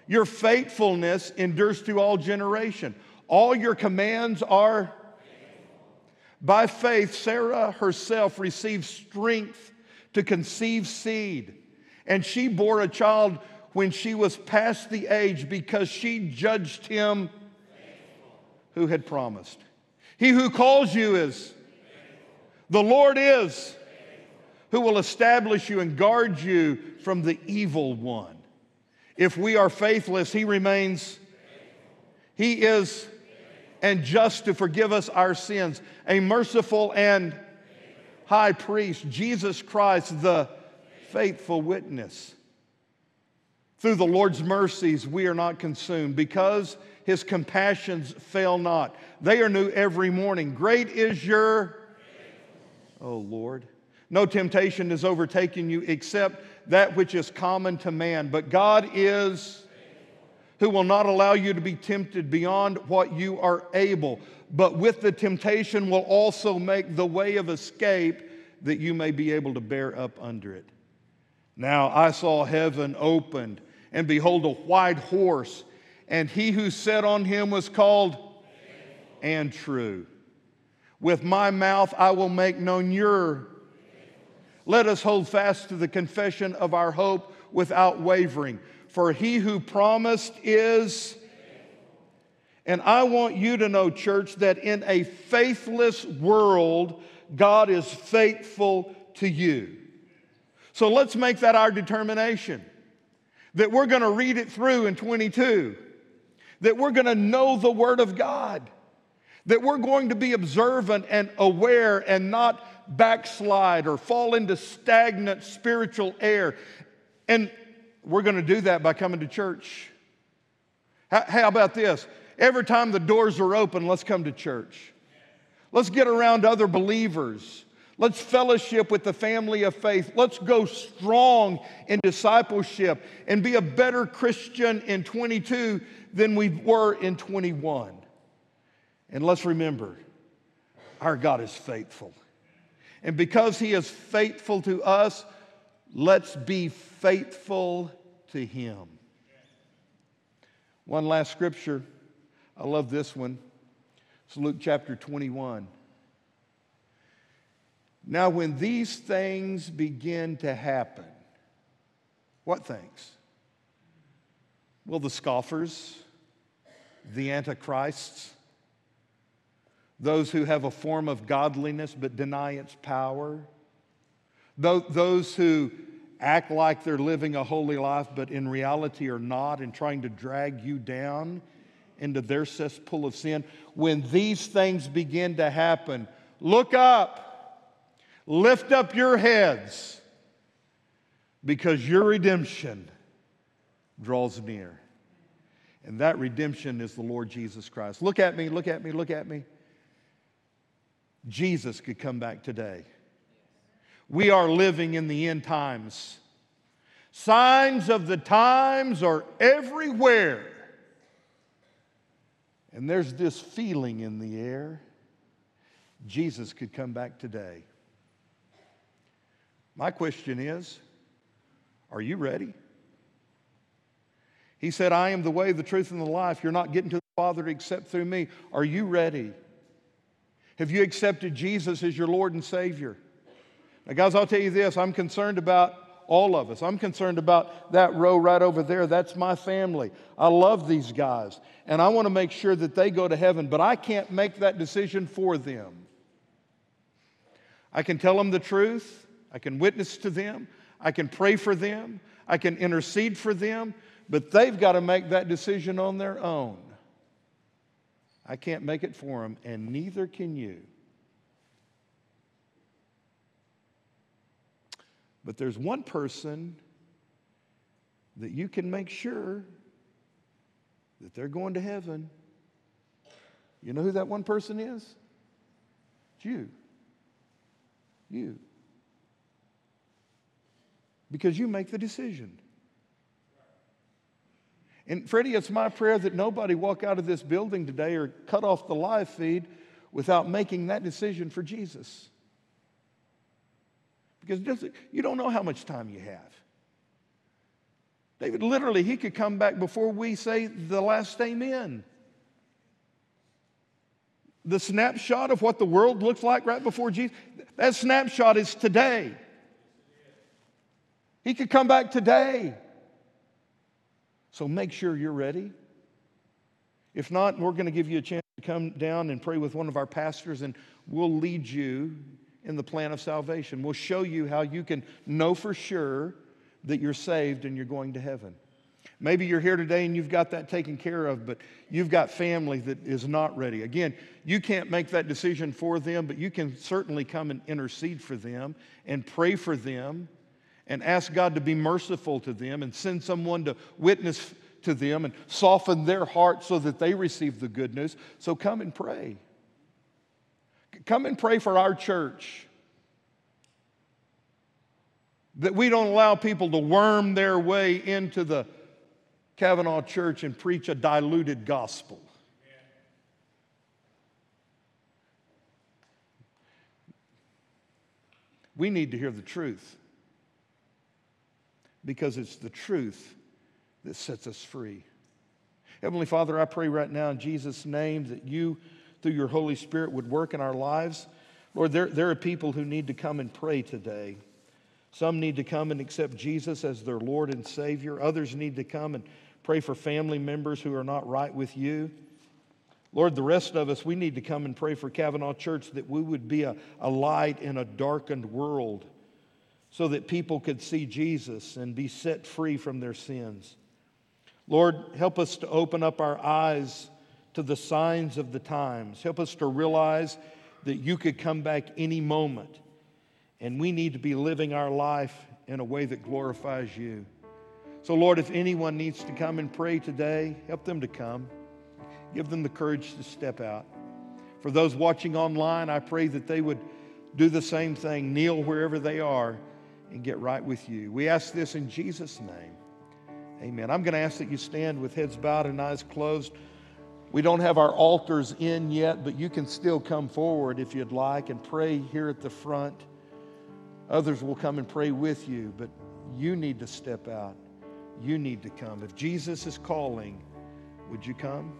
your faithfulness endures through all generation. All your commands are by faith, Sarah herself received strength to conceive seed, and she bore a child when she was past the age because she judged him who had promised. He who calls you is the Lord is who will establish you and guard you from the evil one. If we are faithless, he remains, he is and just to forgive us our sins, a merciful and high priest, Jesus Christ, the faithful witness. Through the Lord's mercies, we are not consumed because his compassions fail not. They are new every morning. Great is your, oh Lord. No temptation has overtaken you except that which is common to man. But God is who will not allow you to be tempted beyond what you are able, but with the temptation will also make the way of escape that you may be able to bear up under it. Now I saw heaven opened, and behold, a white horse, and he who sat on him was called and true. With my mouth I will make known your. Let us hold fast to the confession of our hope without wavering for he who promised is. And I want you to know, church, that in a faithless world, God is faithful to you. So let's make that our determination that we're going to read it through in 22, that we're going to know the Word of God, that we're going to be observant and aware and not backslide or fall into stagnant spiritual air. And we're going to do that by coming to church. How, about this? Every time the doors are open, let's come to church. Let's get around other believers. Let's fellowship with the family of faith. Let's go strong in discipleship and be a better Christian in 22 than we were in 21. And let's remember, our God is faithful. And because He is faithful to us, let's be faithful to Him. One last scripture. I love this one. It's Luke chapter 21. Now, when these things begin to happen, what things? Well, the scoffers, the antichrists, those who have a form of godliness but deny its power, those who act like they're living a holy life, but in reality are not, and trying to drag you down into their cesspool of sin. When these things begin to happen, look up, lift up your heads, because your redemption draws near. And that redemption is the Lord Jesus Christ. Look at me, look at me, look at me. Jesus could come back today. We are living in the end times. Signs of the times are everywhere. And there's this feeling in the air Jesus could come back today. My question is are you ready? He said, I am the way, the truth, and the life. You're not getting to the Father except through me. Are you ready? Have you accepted Jesus as your Lord and Savior? Guys, I'll tell you this I'm concerned about all of us. I'm concerned about that row right over there. That's my family. I love these guys, and I want to make sure that they go to heaven, but I can't make that decision for them. I can tell them the truth, I can witness to them, I can pray for them, I can intercede for them, but they've got to make that decision on their own. I can't make it for them, and neither can you. But there's one person that you can make sure that they're going to heaven. You know who that one person is? It's you. You. Because you make the decision. And Freddie, it's my prayer that nobody walk out of this building today or cut off the live feed without making that decision for Jesus. Because you don't know how much time you have. David, literally, he could come back before we say the last amen. The snapshot of what the world looks like right before Jesus, that snapshot is today. He could come back today. So make sure you're ready. If not, we're going to give you a chance to come down and pray with one of our pastors, and we'll lead you in the plan of salvation. We'll show you how you can know for sure that you're saved and you're going to heaven. Maybe you're here today and you've got that taken care of, but you've got family that is not ready. Again, you can't make that decision for them, but you can certainly come and intercede for them and pray for them and ask God to be merciful to them and send someone to witness to them and soften their heart so that they receive the good news. So come and pray. Come and pray for our church. That we don't allow people to worm their way into the Cavanaugh church and preach a diluted gospel. We need to hear the truth because it's the truth that sets us free. Heavenly Father, I pray right now in Jesus' name that you through your Holy Spirit would work in our lives. Lord, there, there are people who need to come and pray today. Some need to come and accept Jesus as their Lord and Savior. Others need to come and pray for family members who are not right with you. Lord, the rest of us, we need to come and pray for Cavanaugh Church that we would be a, a light in a darkened world so that people could see Jesus and be set free from their sins. Lord, help us to open up our eyes to the signs of the times. Help us to realize that you could come back any moment, and we need to be living our life in a way that glorifies you. So, Lord, if anyone needs to come and pray today, help them to come. Give them the courage to step out. For those watching online, I pray that they would do the same thing, kneel wherever they are, and get right with you. We ask this in Jesus' name. Amen. I'm going to ask that you stand with heads bowed and eyes closed. We don't have our altars in yet, but you can still come forward if you'd like and pray here at the front. Others will come and pray with you, but you need to step out. You need to come. If Jesus is calling, would you come?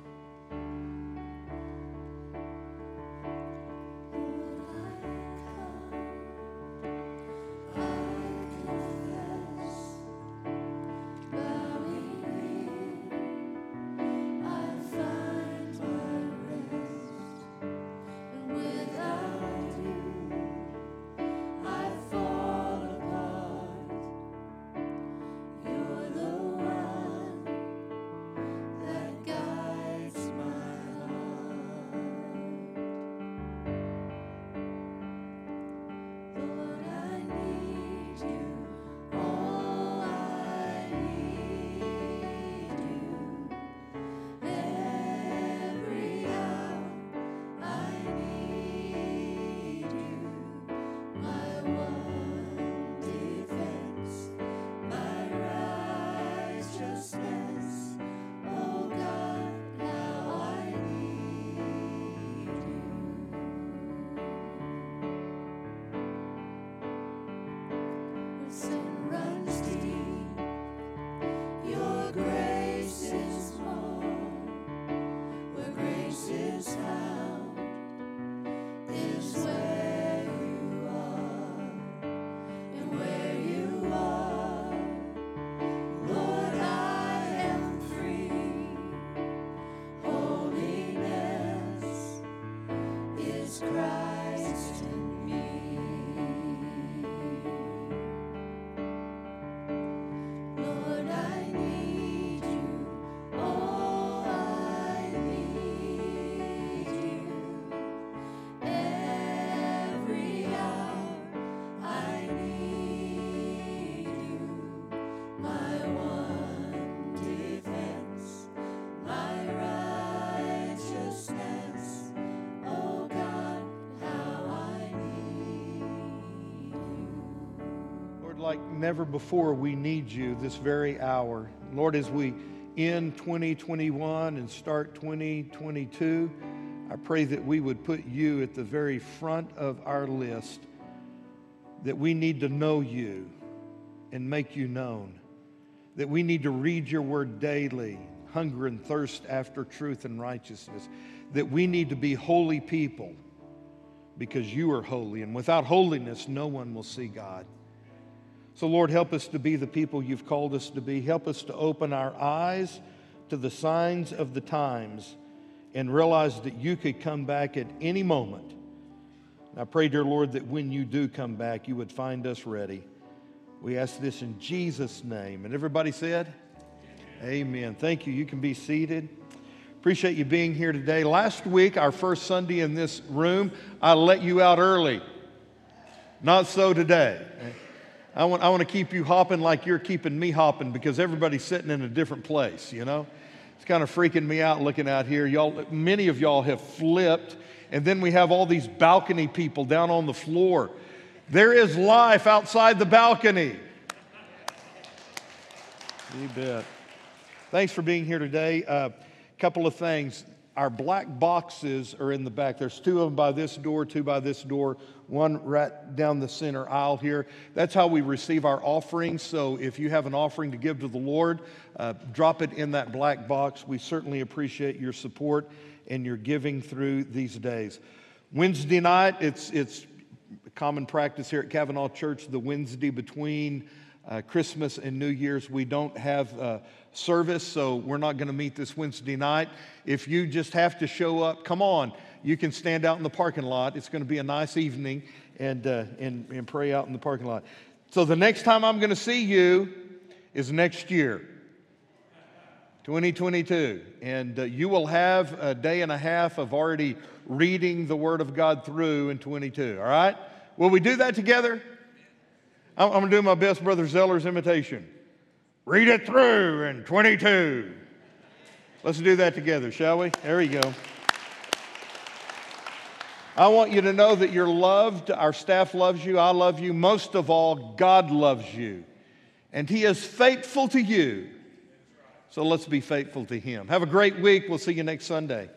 Never before, we need you this very hour. Lord, as we end 2021 and start 2022, I pray that we would put you at the very front of our list, that we need to know you and make you known, that we need to read your word daily, hunger and thirst after truth and righteousness, that we need to be holy people because you are holy, and without holiness, no one will see God. So, Lord, help us to be the people you've called us to be. Help us to open our eyes to the signs of the times and realize that you could come back at any moment. And I pray, dear Lord, that when you do come back, you would find us ready. We ask this in Jesus' name. And everybody said, Amen. Thank you. You can be seated. Appreciate you being here today. Last week, our first Sunday in this room, I let you out early. Not so today. I want, I want to keep you hopping like you're keeping me hopping because everybody's sitting in a different place, you know? It's kind of freaking me out looking out here. Y'all, many of y'all have flipped, and then we have all these balcony people down on the floor. There is life outside the balcony. You bet. Thanks for being here today. A uh, couple of things. Our black boxes are in the back. There's two of them by this door, two by this door, one right down the center aisle here. That's how we receive our offerings. So if you have an offering to give to the Lord, uh, drop it in that black box. We certainly appreciate your support and your giving through these days. Wednesday night, it's, it's common practice here at Cavanaugh Church, the Wednesday between uh, Christmas and New Year's, we don't have uh, service, so we're not going to meet this Wednesday night. If you just have to show up, come on. You can stand out in the parking lot. It's going to be a nice evening and, uh, and, and pray out in the parking lot. So the next time I'm going to see you is next year. 2022. And uh, you will have a day and a half of already reading the Word of God through in 22. All right? Will we do that together? I'm, I'm going to do my best, Brother Zeller's imitation. Read it through in 22. Let's do that together, shall we? There you go. I want you to know that you're loved. Our staff loves you. I love you. Most of all, God loves you. And He is faithful to you. So let's be faithful to Him. Have a great week. We'll see you next Sunday.